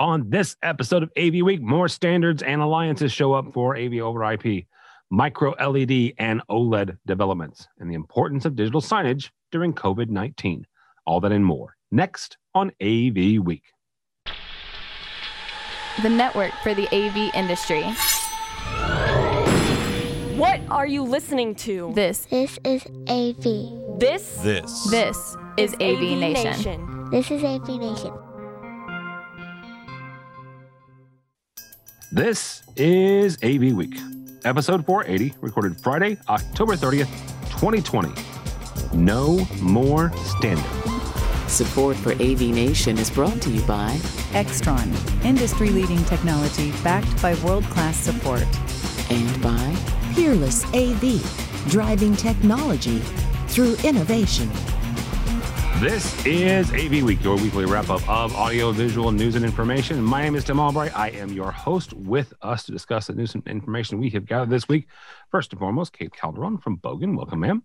On this episode of AV Week, more standards and alliances show up for AV over IP, micro LED and OLED developments, and the importance of digital signage during COVID 19. All that and more next on AV Week. The network for the AV industry. What are you listening to? This, This is AV. This This. this is AV, Nation. This is AV Nation. This is AV Week, episode 480, recorded Friday, October 30th, 2020. No more standard. Support for AV Nation is brought to you by Extron, industry leading technology backed by world class support. and by Peerless AV, driving technology through innovation. This is AV Week, your weekly wrap up of audio, visual news and information. My name is Tim Albright. I am your host. With us to discuss the news and information we have gathered this week. First and foremost, Kate Calderon from Bogen. Welcome, ma'am.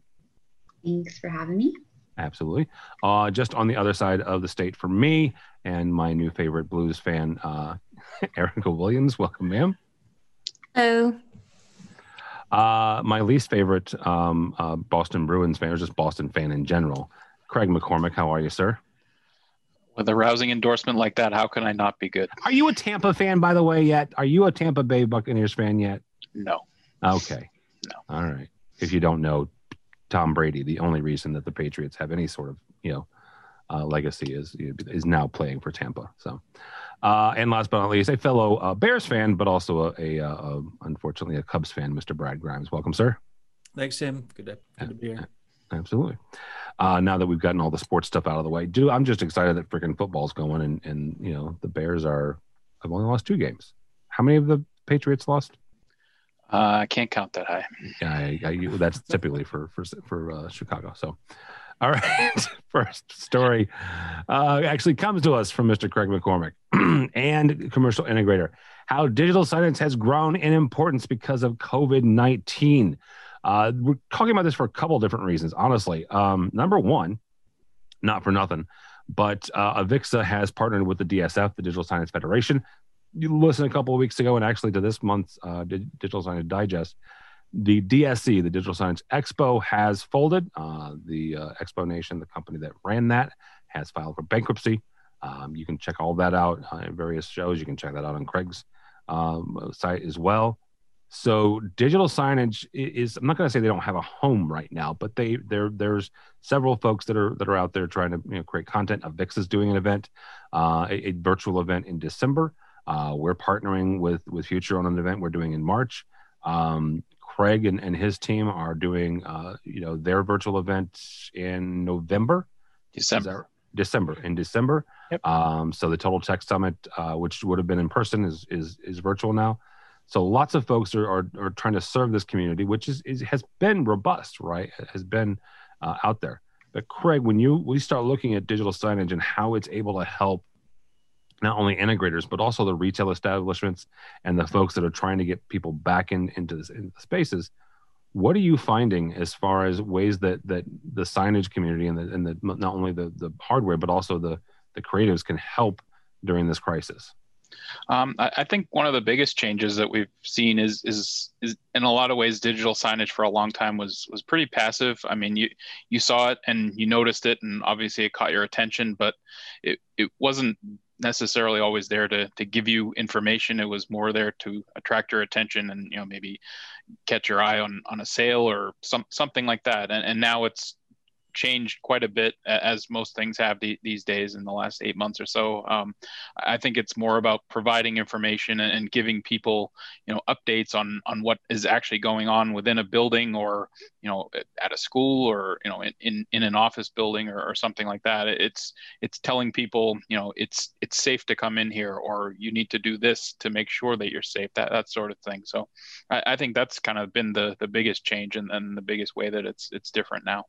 Thanks for having me. Absolutely. Uh, just on the other side of the state for me and my new favorite blues fan, uh, Erica Williams. Welcome, ma'am. Hello. Uh, my least favorite um, uh, Boston Bruins fan, or just Boston fan in general, Craig McCormick. How are you, sir? With a rousing endorsement like that, how can I not be good? Are you a Tampa fan, by the way, yet? Are you a Tampa Bay Buccaneers fan yet? No. Okay. No. All right. If you don't know, Tom Brady, the only reason that the Patriots have any sort of, you know, uh, legacy is is now playing for Tampa. So, uh, and last but not least, a fellow uh, Bears fan, but also a, a, uh unfortunately a Cubs fan, Mr. Brad Grimes. Welcome, sir. Thanks, Tim. Good to, good to be here. Absolutely. Uh, now that we've gotten all the sports stuff out of the way, do I'm just excited that freaking football's going, and and you know the Bears are I've only lost two games. How many of the Patriots lost? Uh, I can't count that high. Yeah, I, I, that's typically for for for uh, Chicago. So, all right, first story uh, actually comes to us from Mr. Craig McCormick and commercial integrator. How digital signage has grown in importance because of COVID nineteen. Uh, we're talking about this for a couple different reasons, honestly. Um, number one, not for nothing, but uh, Avixa has partnered with the DSF, the Digital Signage Federation. You listened a couple of weeks ago, and actually to this month's uh, Di- Digital Signage Digest, the DSC, the Digital Signage Expo, has folded. Uh, the uh, Exponation, the company that ran that, has filed for bankruptcy. Um, you can check all that out uh, in various shows. You can check that out on Craig's um, site as well. So digital signage is I'm not going to say they don't have a home right now, but they there there's several folks that are that are out there trying to you know, create content. Avixa is doing an event, uh, a, a virtual event in December. Uh, we're partnering with with Future on an event we're doing in March. Um, Craig and, and his team are doing uh, you know their virtual event in November. December. December in December. Yep. Um, so the Total Tech Summit, uh, which would have been in person, is is is virtual now. So lots of folks are, are, are trying to serve this community, which is, is has been robust, right? Has been uh, out there. But Craig, when you we start looking at digital signage and how it's able to help not only integrators but also the retail establishments and the folks that are trying to get people back in into, this, into the spaces, what are you finding as far as ways that that the signage community and the, and the not only the the hardware but also the the creatives can help during this crisis? Um, I, I think one of the biggest changes that we've seen is is is in a lot of ways digital signage for a long time was was pretty passive. I mean, you you saw it and you noticed it, and obviously it caught your attention, but it it wasn't necessarily always there to to give you information. It was more there to attract your attention and you know maybe catch your eye on on a sale or some something like that. And and now it's changed quite a bit as most things have the, these days in the last eight months or so. Um, I think it's more about providing information and, and giving people, you know, updates on on what is actually going on within a building or you know at a school or you know in in, in an office building or, or something like that. It's it's telling people, you know, it's it's safe to come in here or you need to do this to make sure that you're safe. That that sort of thing. So I, I think that's kind of been the the biggest change and, and the biggest way that it's it's different now.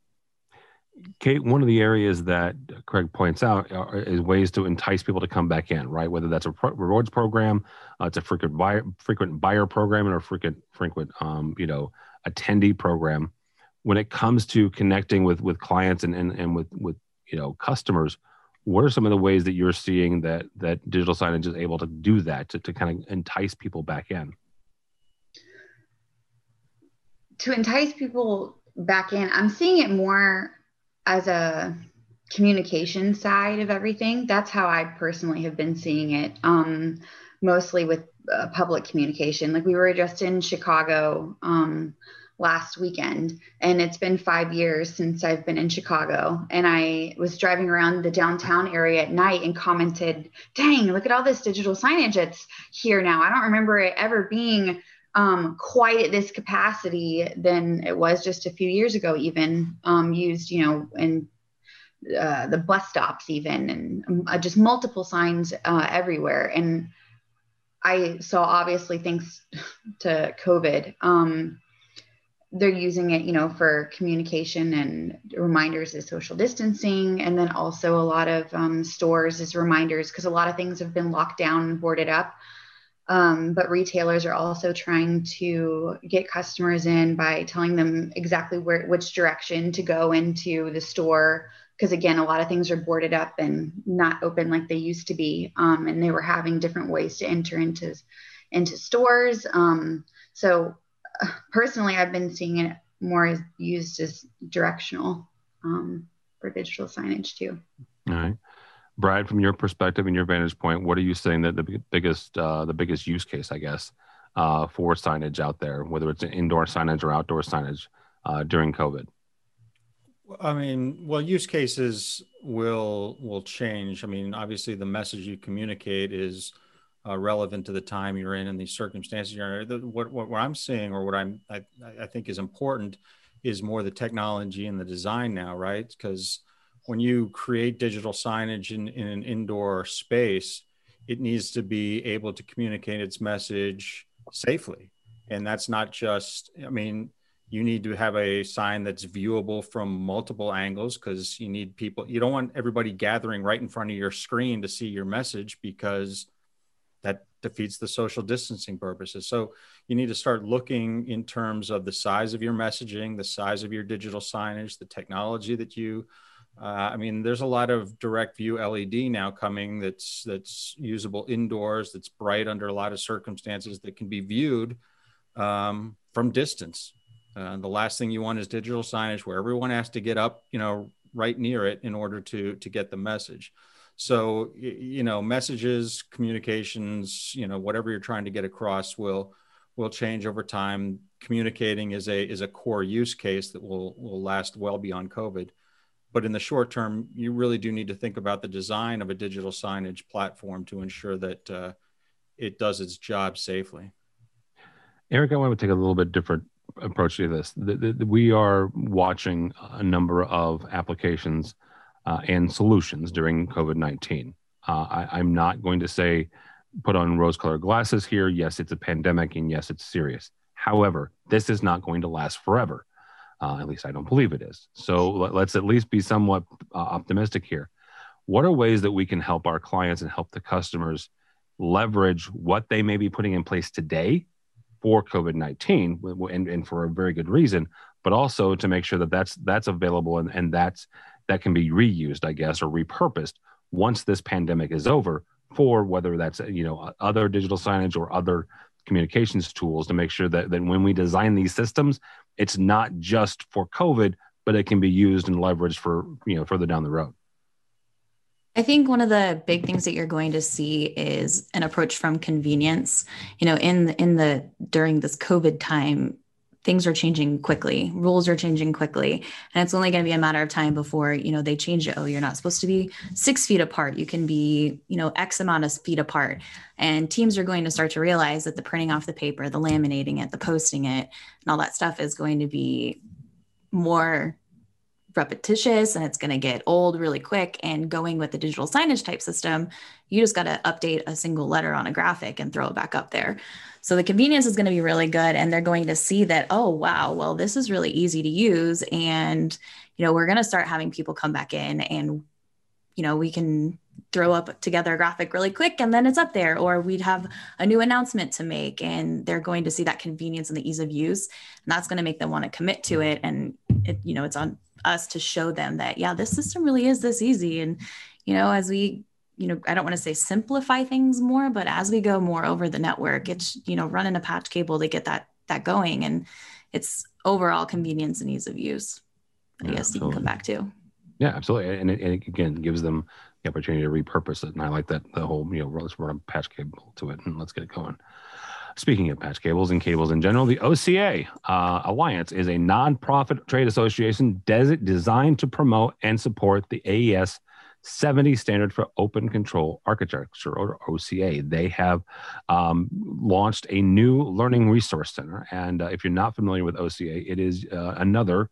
Kate, one of the areas that Craig points out are, is ways to entice people to come back in, right? Whether that's a pro- rewards program, uh, it's a frequent buyer, frequent buyer program, or a frequent frequent um, you know attendee program. When it comes to connecting with with clients and and, and with with you know customers, what are some of the ways that you're seeing that that digital signage is able to do that to, to kind of entice people back in to entice people back in i'm seeing it more as a communication side of everything that's how i personally have been seeing it um, mostly with uh, public communication. Like we were just in chicago um, last weekend and it's been five years since i've been in chicago and i was driving around the downtown area at night and commented dang look at all this digital signage that's here now. I don't remember it ever being um, quite at this capacity than it was just a few years ago even um, used you know in uh, the bus stops even and um, uh, just multiple signs uh, everywhere and i saw obviously thanks to covid um, they're using it, you know, for communication and reminders of social distancing, and then also a lot of um, stores as reminders because a lot of things have been locked down and boarded up. Um, but retailers are also trying to get customers in by telling them exactly where which direction to go into the store. Because again a lot of things are boarded up and not open like they used to be. Um, and they were having different ways to enter into into stores. Um, so personally, I've been seeing it more as used as directional um, for digital signage too. Brad, from your perspective and your vantage point, what are you saying that the biggest uh, the biggest use case, I guess, uh, for signage out there, whether it's indoor signage or outdoor signage uh, during COVID? I mean, well, use cases will will change. I mean, obviously, the message you communicate is uh, relevant to the time you're in and the circumstances you're in. The, what, what, what I'm seeing or what I'm I, I think is important is more the technology and the design now, right? Because when you create digital signage in, in an indoor space, it needs to be able to communicate its message safely. And that's not just, I mean, you need to have a sign that's viewable from multiple angles because you need people, you don't want everybody gathering right in front of your screen to see your message because that defeats the social distancing purposes. So you need to start looking in terms of the size of your messaging, the size of your digital signage, the technology that you. Uh, I mean, there's a lot of direct view LED now coming that's that's usable indoors, that's bright under a lot of circumstances that can be viewed um, from distance. Uh, the last thing you want is digital signage where everyone has to get up, you know, right near it in order to to get the message. So, you know, messages, communications, you know, whatever you're trying to get across will will change over time. Communicating is a is a core use case that will will last well beyond COVID. But in the short term, you really do need to think about the design of a digital signage platform to ensure that uh, it does its job safely. Eric, I want to take a little bit different approach to this. The, the, the, we are watching a number of applications uh, and solutions during COVID 19. Uh, I'm not going to say put on rose colored glasses here. Yes, it's a pandemic and yes, it's serious. However, this is not going to last forever. Uh, at least I don't believe it is. So let's at least be somewhat uh, optimistic here. What are ways that we can help our clients and help the customers leverage what they may be putting in place today for COVID 19 and, and, for a very good reason, but also to make sure that that's, that's available and, and that's that can be reused, I guess, or repurposed once this pandemic is over for whether that's you know other digital signage or other communications tools to make sure that, that when we design these systems, it's not just for COVID, but it can be used and leveraged for you know further down the road. I think one of the big things that you're going to see is an approach from convenience. You know, in in the during this COVID time, things are changing quickly. Rules are changing quickly. And it's only going to be a matter of time before you know they change it. Oh you're not supposed to be six feet apart. You can be you know x amount of feet apart. And teams are going to start to realize that the printing off the paper the laminating it the posting it and all that stuff is going to be more repetitious and it's going to get old really quick. And going with the digital signage type system you just got to update a single letter on a graphic and throw it back up there so the convenience is going to be really good. And they're going to see that, oh, wow, well, this is really easy to use. And, you know, we're going to start having people come back in and, you know, we can throw up together a graphic really quick and then it's up there or we'd have a new announcement to make and they're going to see that convenience and the ease of use and that's going to make them want to commit to it and it you know it's on us to show them that yeah this system really is this easy and you know, as we, you know, I don't want to say simplify things more, but as we go more over the network, it's, you know, running a patch cable to get that that going. And it's overall convenience and ease of use. I yeah, guess absolutely. you can come back to. Yeah, absolutely. And it, and it, again gives them the opportunity to repurpose it. And I like that the whole, you know, let's run a patch cable to it and let's get it going. Speaking of patch cables and cables in general, the OCA uh, Alliance is a nonprofit trade association des- designed to promote and support the AES 70 standard for open control architecture or OCA. They have um, launched a new learning resource center. And uh, if you're not familiar with OCA, it is uh, another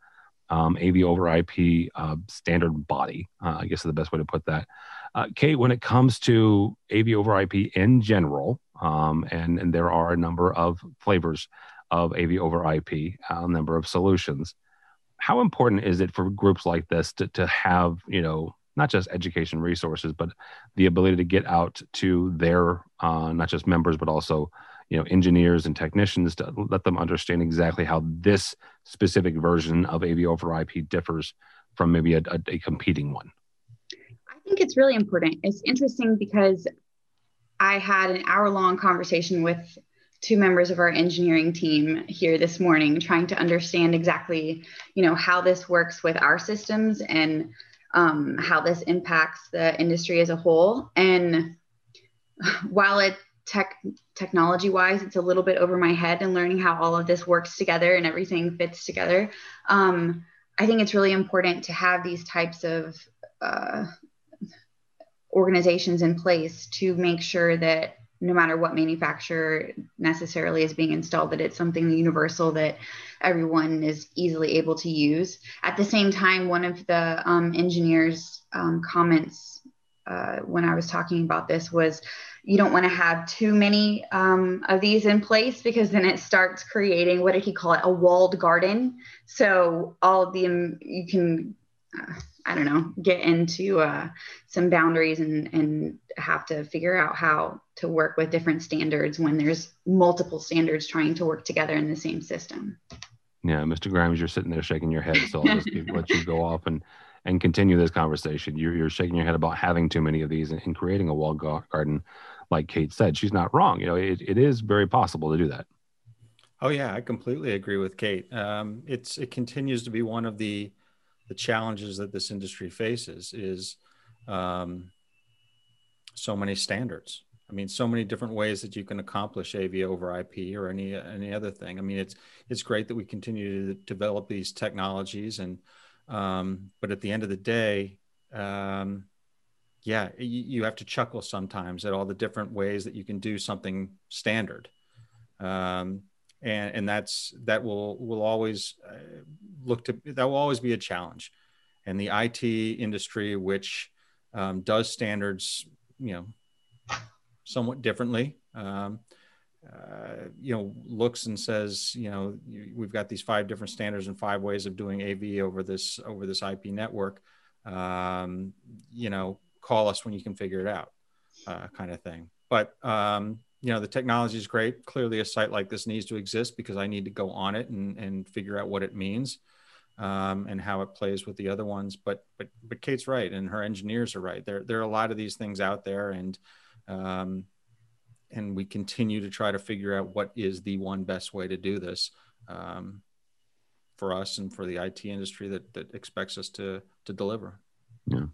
um, AV over IP uh, standard body. Uh, I guess is the best way to put that. Uh, Kate, when it comes to AV over IP in general, um, and, and there are a number of flavors of AV over IP, a number of solutions. How important is it for groups like this to, to have, you know, not just education resources, but the ability to get out to their uh, not just members, but also you know engineers and technicians to let them understand exactly how this specific version of AV over IP differs from maybe a, a, a competing one. I think it's really important. It's interesting because I had an hour long conversation with two members of our engineering team here this morning trying to understand exactly you know how this works with our systems and um, how this impacts the industry as a whole. And while it tech technology wise it's a little bit over my head and learning how all of this works together and everything fits together um, i think it's really important to have these types of uh, organizations in place to make sure that no matter what manufacturer necessarily is being installed, that it's something universal that everyone is easily able to use. At the same time, one of the um, engineers' um, comments uh, when I was talking about this was you don't want to have too many um, of these in place because then it starts creating what did he call it a walled garden. So all of the you can. Uh, I don't know, get into uh, some boundaries and, and have to figure out how to work with different standards when there's multiple standards trying to work together in the same system. Yeah, Mr. Grimes, you're sitting there shaking your head, so I'll just let you go off and and continue this conversation. You're, you're shaking your head about having too many of these and, and creating a walled garden, like Kate said. She's not wrong. You know, it, it is very possible to do that. Oh yeah, I completely agree with Kate. Um, it's it continues to be one of the the challenges that this industry faces is um, so many standards. I mean, so many different ways that you can accomplish AV over IP or any any other thing. I mean, it's it's great that we continue to develop these technologies, and um, but at the end of the day, um, yeah, you, you, have to chuckle sometimes at all the different ways that you can do something standard. Um, and and that's that will will always uh, look to that will always be a challenge. And the IT industry which um, does standards you know somewhat differently um, uh, you know looks and says you know we've got these five different standards and five ways of doing AV over this over this IP network. Um, you know call us when you can figure it out uh, kind of thing. But um, you know the technology is great clearly a site like this needs to exist because i need to go on it and, and figure out what it means um, and how it plays with the other ones but but but kate's right and her engineers are right there there are a lot of these things out there and um, and we continue to try to figure out what is the one best way to do this um, for us and for the IT industry that that expects us to to deliver. Yeah.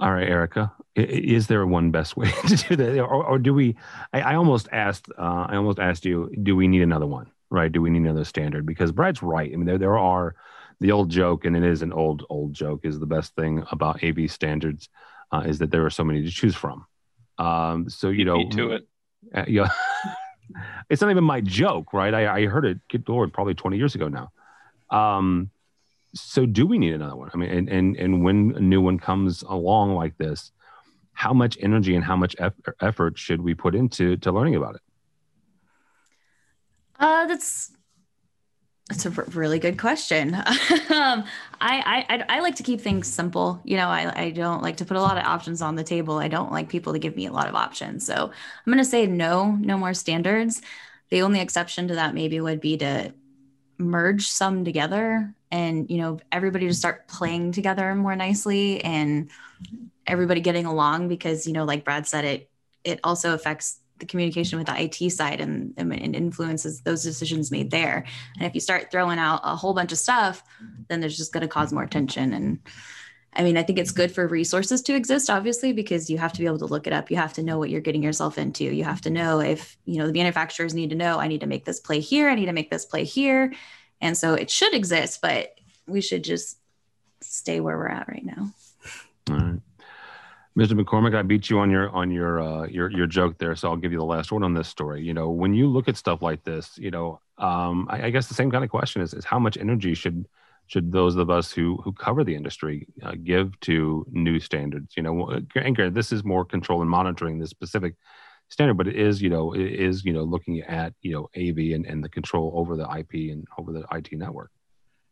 All right, Erica, is there one best way to do that, or, or do we? I, I almost asked. Uh, I almost asked you, do we need another one? Right? Do we need another standard? Because Brad's right. I mean, there there are the old joke, and it is an old old joke. Is the best thing about AV standards uh, is that there are so many to choose from. Um, so you know, to it. Uh, yeah, it's not even my joke, right? I, I heard it get Lord probably twenty years ago now. Um, so do we need another one? I mean, and, and, and when a new one comes along like this, how much energy and how much effort should we put into to learning about it? Uh, that's that's a really good question. um, I, I I like to keep things simple. You know, I, I don't like to put a lot of options on the table. I don't like people to give me a lot of options. So I'm going to say no, no more standards. The only exception to that maybe would be to merge some together and you know everybody to start playing together more nicely and everybody getting along because you know like brad said it it also affects the communication with the IT side and, and influences those decisions made there. And if you start throwing out a whole bunch of stuff, then there's just going to cause more tension. And I mean, I think it's good for resources to exist, obviously, because you have to be able to look it up. You have to know what you're getting yourself into. You have to know if, you know, the manufacturers need to know, I need to make this play here, I need to make this play here. And so it should exist, but we should just stay where we're at right now. All right. Mr. McCormick, I beat you on your on your uh, your your joke there, so I'll give you the last word on this story. You know, when you look at stuff like this, you know, um, I, I, guess the same kind of question is, is how much energy should should those of us who who cover the industry uh, give to new standards? You know, and granted, this is more control and monitoring this specific standard, but it is you know it is you know looking at you know AV and, and the control over the IP and over the IT network.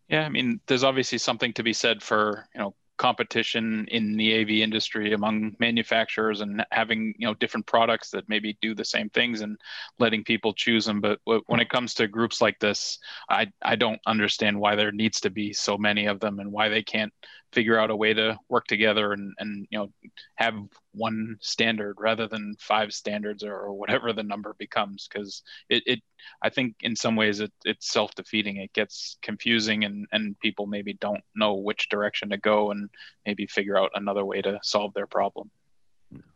Yeah, I mean, there's obviously something to be said for you know competition in the AV industry among manufacturers and having you know different products that maybe do the same things and letting people choose them. But when it comes to groups like this, I I don't understand why there needs to be so many of them and why they can't figure out a way to work together and and you know have one standard rather than five standards or, whatever the number becomes. Because it, it i think in some ways it, it's self-defeating. It gets confusing and and people maybe don't know which direction to go and maybe figure out another way to solve their problem.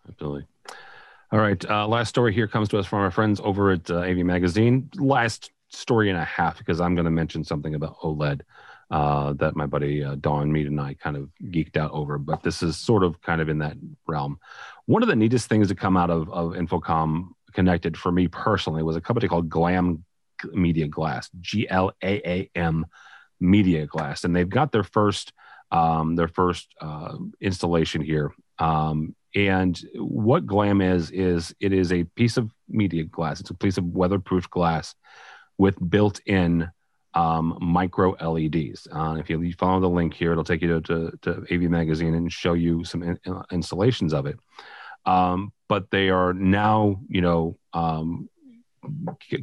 Absolutely. All right uh, last story here comes to us from our friends over at uh, av magazine. Last story and a half because i'm going to mention something about oled uh, that my buddy uh, Dawn Meade and I kind of geeked out over. But this is sort of kind of in that realm. One of the neatest things to come out of, of InfoComm Connected for me personally was a company called Glaam Media Glass, G L A A M Media Glass, and they've got their first um, their first uh, installation here. Um, and what Glaam is is it is a piece of media glass. It's a piece of weatherproof glass with built-in um, micro LEDs. Uh, if you follow the link here, it'll take you to, to, to AV Magazine and show you some in, installations of it. Um, but they are now, you know, um,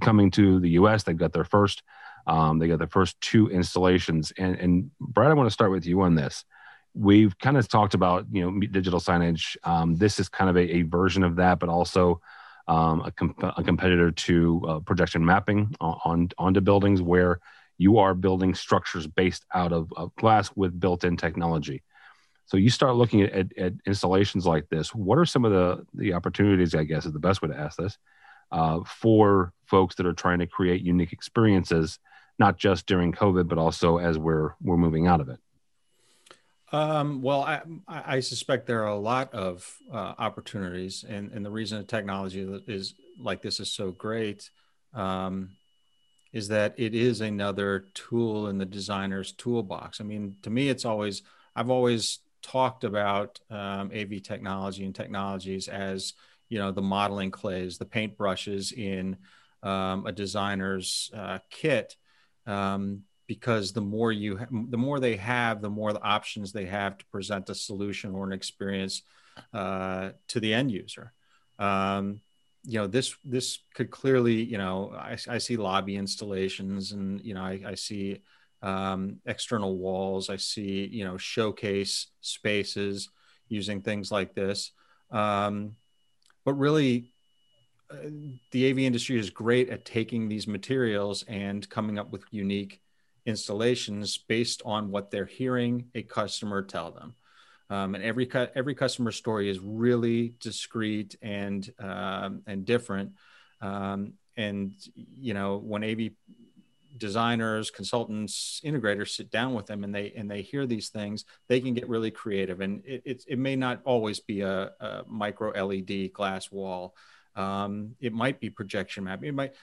coming to the U.S. They've got their first, um, they got their first two installations. And, and Brad, I want to start with you on this. We've kind of talked about, you know, digital signage. Um, this is kind of a, a version of that, but also um, a, comp- a, competitor to uh, projection mapping on, on onto buildings where you are building structures based out of, of glass with built-in technology. So you start looking at, at, at, installations like this. What are some of the the opportunities? I guess is the best way to ask this uh, for folks that are trying to create unique experiences, not just during COVID, but also as we're we're moving out of it. Um, well, I, I, suspect there are a lot of uh, opportunities, and, and the reason technology is like this is so great um, is that it is another tool in the designer's toolbox. I mean, to me, it's always I've always talked about um, AV technology and technologies as you know the modeling clays, the paint brushes in um, a designer's uh, kit. Um, because the more you the more they have the more the options they have to present a solution or an experience uh, to the end user um, you know this this could clearly you know I, I see lobby installations and you know I, I see um, external walls I see you know showcase spaces using things like this um, but really uh, the AV industry is great at taking these materials and coming up with unique installations based on what they're hearing a customer tell them. Um, and every cu- every customer story is really discreet and um, and different. Um, and you know when AV designers, consultants, integrators sit down with them and they and they hear these things, they can get really creative. And it it, it may not always be a, a micro LED glass wall. Um, it might be projection mapping. It might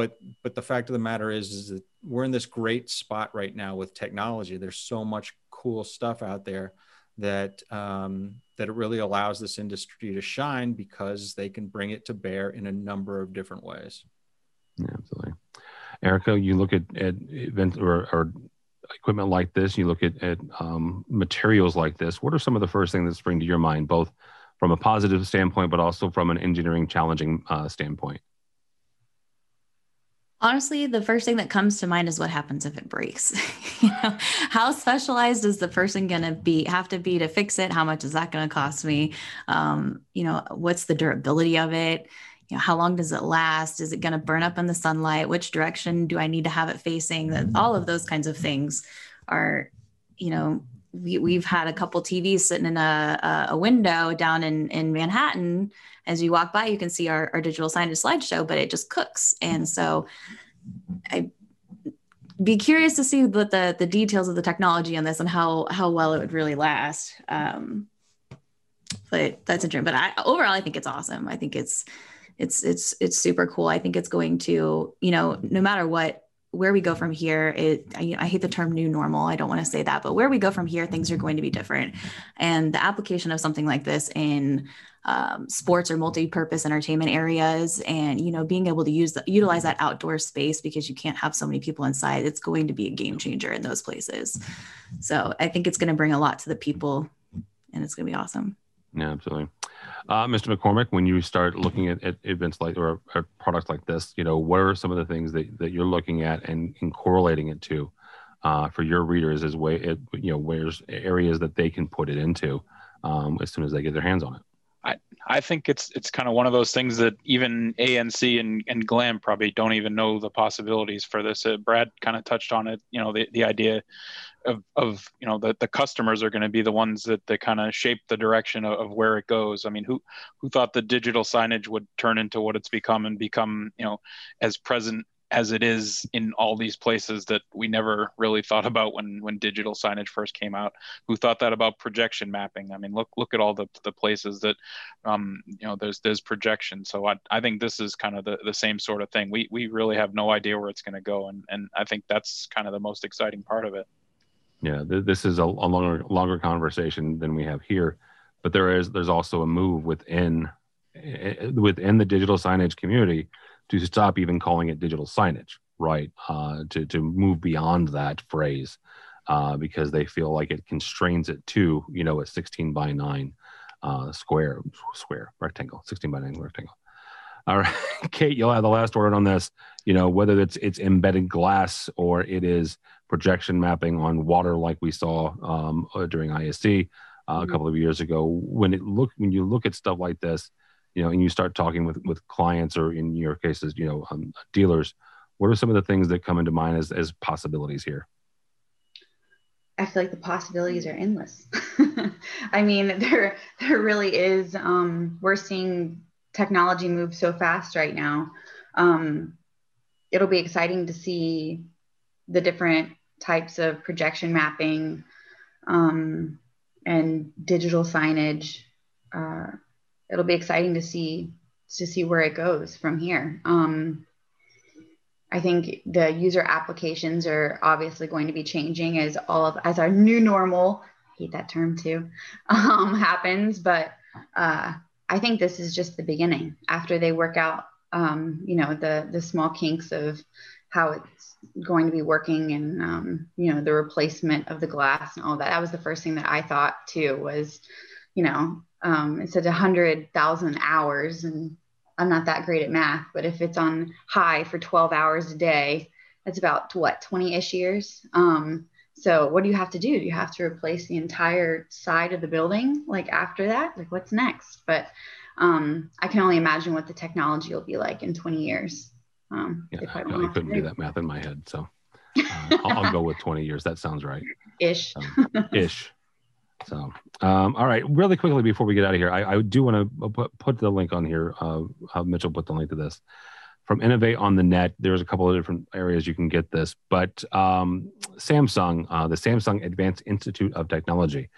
but but the fact of the matter is is that we're in this great spot right now with technology there's so much cool stuff out there that um, that it really allows this industry to shine because they can bring it to bear in a number of different ways. Yeah, absolutely. Erica you look at at event or, or equipment like this you look at, at um, materials like this. What are some of the first things that spring to your mind both from a positive standpoint but also from an engineering challenging uh, standpoint Honestly, the first thing that comes to mind is what happens if it breaks. you know, how specialized is the person going to be have to be to fix it? How much is that going to cost me? Um, you know, what's the durability of it? You know, how long does it last? Is it going to burn up in the sunlight? Which direction do I need to have it facing? That all of those kinds of things are, you know, we, we've had a couple TVs sitting in a, a window down in, in Manhattan. As you walk by, you can see our, our digital signage slideshow, but it just cooks. And so I'd be curious to see what the, the details of the technology on this and how, how well it would really last. Um, but that's dream. But I, overall, I think it's awesome. I think it's, it's, it's, it's super cool. I think it's going to, you know, no matter what where we go from here it I, I, hate the term new normal i don't want to say that but where we go from here things are going to be different. And the application of something like this in um, sports or multi-purpose entertainment areas and you know being able to use the, utilize that outdoor space because you can't have so many people inside it's going to be a game changer in those places. So i think it's going to bring a lot to the people and it's going to be awesome. Yeah absolutely uh, Mr. McCormick, when you start looking at, at events like or a product like this, you know, what are some of the things that, that you're looking at and, and correlating it to uh, for your readers as way, it, you know, where's areas that they can put it into um, as soon as they get their hands on it? I, I think it's it's kind of one of those things that even ANC and, and Glaam probably don't even know the possibilities for this. Uh, Brad kind of touched on it, you know, the, the idea of, of you know the, the customers are going to be the ones that, that kind of shape the direction of, of, where it goes. I mean who who thought the digital signage would turn into what it's become and become you know as present as it is in all these places that we never really thought about when when digital signage first came out? Who thought that about projection mapping? I mean look look at all the, the places that um, you know there's there's projection. So I, I think this is kind of the, the same sort of thing. We we really have no idea where it's going to go and and i think that's kind of the most exciting part of it yeah, th- this is a, a, longer longer conversation than we have here, but there is there's also a move within within the digital signage community to stop even calling it digital signage, right? Uh, to to move beyond that phrase uh, because they feel like it constrains it to you know a 16 by 9 uh, square square rectangle, 16 by 9 rectangle. All right, Kate, you'll have the last word on this. You know whether it's it's embedded glass or it is projection mapping on water like we saw um, uh, during ISE uh, mm-hmm. a couple of years ago. When it look when you look at stuff like this, you know, and you start talking with with clients or in your cases, you know, um, dealers, what are some of the things that come into mind as as possibilities here? I feel like the possibilities are endless. I mean, there there really is. Um, we're seeing technology move so fast right now. Um, it'll be exciting to see the different types of projection mapping um, and digital signage. Uh, it'll be exciting to see to see where it goes from here. Um, I think the user applications are obviously going to be changing as all of as our new normal. I hate that term too. Um, happens, but uh, I think this is just the beginning. After they work out, um, you know, the the small kinks of how it's going to be working and um, you know the replacement of the glass and all that. That was the first thing that i thought too was you know um, it said 100000 hours and i'm not that great at math but if it's on high for 12 hours a day that's about what 20ish years? Um, so what do you have to do? Do you have to replace the entire side of the building like after that? Like what's next? But um, i can only imagine what the technology will be like in 20 years um, yeah, I, I couldn't do that math in my head, so uh, I'll, I'll, go with 20 years. That sounds right. Ish. Um, ish. So, um, all right, really quickly before we get out of here, I, I do want to put, put the link on here. Uh, Mitchell put the link to this from Innovate on the Net. There's a couple of different areas you can get this, but um, Samsung, uh, the Samsung Advanced Institute of Technology,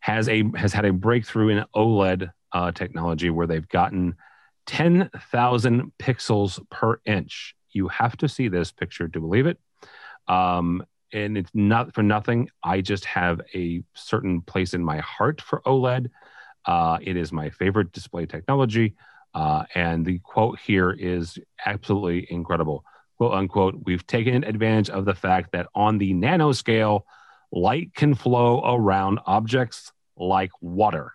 has a has had a breakthrough in OLED uh, technology where they've gotten 10,000 pixels per inch. You have to see this picture to believe it. Um, and it's not for nothing. I just have a certain place in my heart for OLED. Uh, it is my favorite display technology. Uh, and the quote here is absolutely incredible. Quote unquote, we've taken advantage of the fact that on the nanoscale, light can flow around objects like water.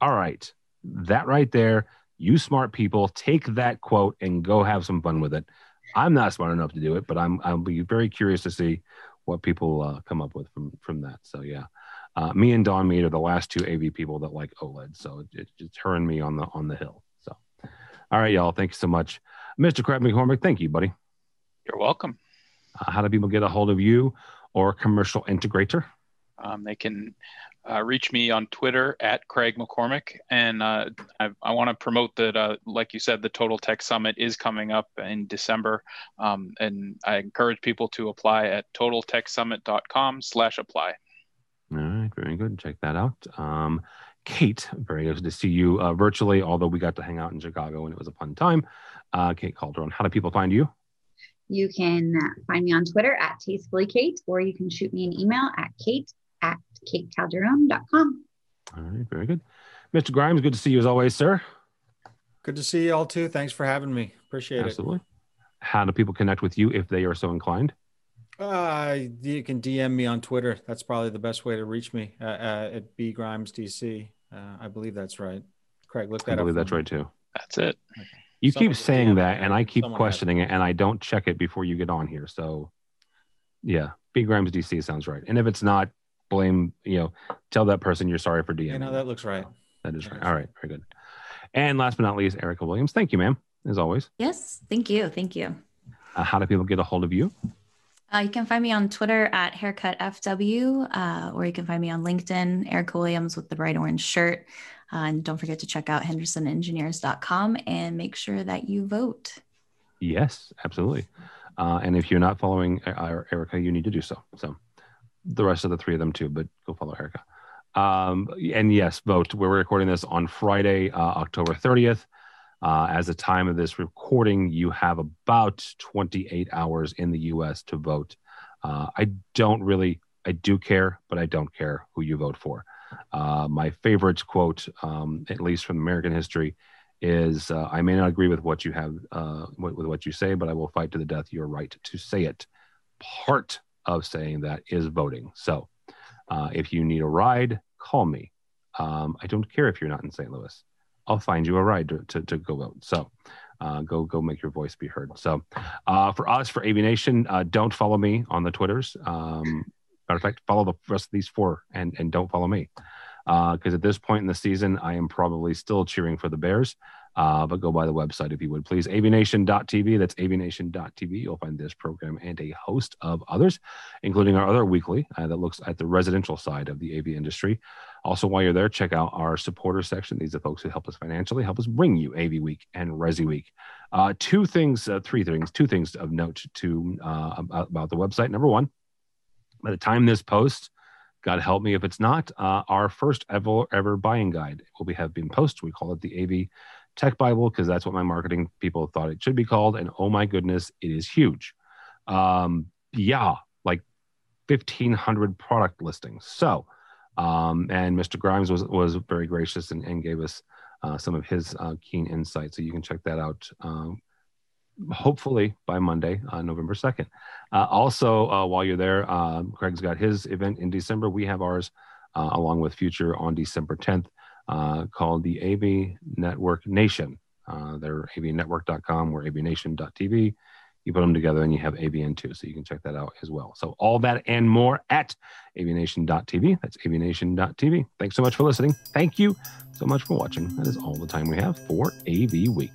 All right, that right there you smart people take that quote and go have some fun with it I'm not smart enough to do it, but I'm I'll be very curious to see what people uh, come up with from from that. So yeah, uh, me and Dawn Meade are the last two AV people that like OLED. So it, it's her and me on the on the hill. So all right, y'all. Thank you so much, Mr. Craig McCormick. Thank you, buddy. You're welcome. Uh, how do people get a hold of you or commercial integrator? Um, they can uh, reach me on Twitter at Craig McCormick. And uh, I, I want to promote that, uh, like you said, the Total Tech Summit is coming up in December. Um, and I encourage people to apply at totaltechsummit.com slash apply. All right, very good. Check that out. Um, Kate, very good to see you uh, virtually, although we got to hang out in Chicago and it was a fun time. Uh, Kate Calderon, how do people find you? You can find me on Twitter at Tastefully Kate, or you can shoot me an email at kate at katecalderon.com. All right, very good. Mr. Grimes, good to see you as always, sir. Good to see you all too. Thanks for having me. Appreciate Absolutely. it. Absolutely. How do people connect with you if they are so inclined? Uh, you can DM me on Twitter. That's probably the best way to reach me uh, uh, at B Grimes DC. Uh, I believe that's right. Craig, look that up. I believe that's me. right too. That's it. Okay. You Someone keep saying that, and I keep questioning it, and I don't check it before you get on here. So, yeah, B Grimes DC sounds right. And if it's not, blame, you know, tell that person you're sorry for DM. You know, that looks right. That is right. All right. Very good. And last but not least, Erica Williams. Thank you, ma'am, as always. Yes. Thank you. Thank you. Uh, how do people get a hold of you? Uh, you can find me on Twitter at haircutfw, uh, or you can find me on LinkedIn, Erica Williams with the bright orange shirt. Uh, and don't forget to check out hendersonengineers.com and make sure that you vote. Yes, absolutely. Uh, and if you're not following uh, Erica, you need to do so. So the rest of the three of them too, but go follow Erica. Um, and yes, vote. We're recording this on Friday, uh, October 30th. Uh, as the time of this recording, you have about 28 hours in the US to vote. Uh, I don't really, I do care, but I don't care who you vote for. Uh, my favorite quote, um, at least from American history, is uh, I may not agree with what you have, uh, with, with what you say, but I will fight to the death your right to say it. Part of saying that is voting. So uh, if you need a ride, call me. Um, I don't care if you're not in St. Louis. I'll find you a ride to, to, to go vote. So uh, go go make your voice be heard. So uh, for us, for AV Nation, uh, don't follow me on the Twitters. Um, matter of fact, follow the rest of these four and, and don't follow me. Because uh, at this point in the season, I am probably still cheering for the Bears. Uh, but go by the website if you would please. avnation.tv. That's avnation.tv. You'll find this program and a host of others, including our other weekly uh, that looks at the residential side of the AV industry. Also, while you're there, check out our supporter section. These are folks who help us financially, help us bring you AV Week and Resi Week. Uh, two things, uh, three things, two things of note to uh, about, about, the website. Number one, by the time this post, God help me if it's not, uh, our first ever ever buying guide will be have been posted. We call it the AV Tech Bible because that's what my marketing people thought it should be called. And oh my goodness, it is huge. Um, yeah, like 1,500 product listings. So, um, and Mr. Grimes was was very gracious and, and gave us uh, some of his uh, keen insight. So you can check that out. Um, hopefully by Monday, uh, November 2nd. Uh, also, uh, while you're there, um, Craig's got his event in December. We have ours uh, along with Future on December 10th uh, called the AV Network Nation. Uh, they're avnetwork.com or avnation.tv. You put them together and you have AVN2. So you can check that out as well. So all that and more at avnation.tv. That's avnation.tv. Thanks so much for listening. Thank you so much for watching. That is all the time we have for AV Week.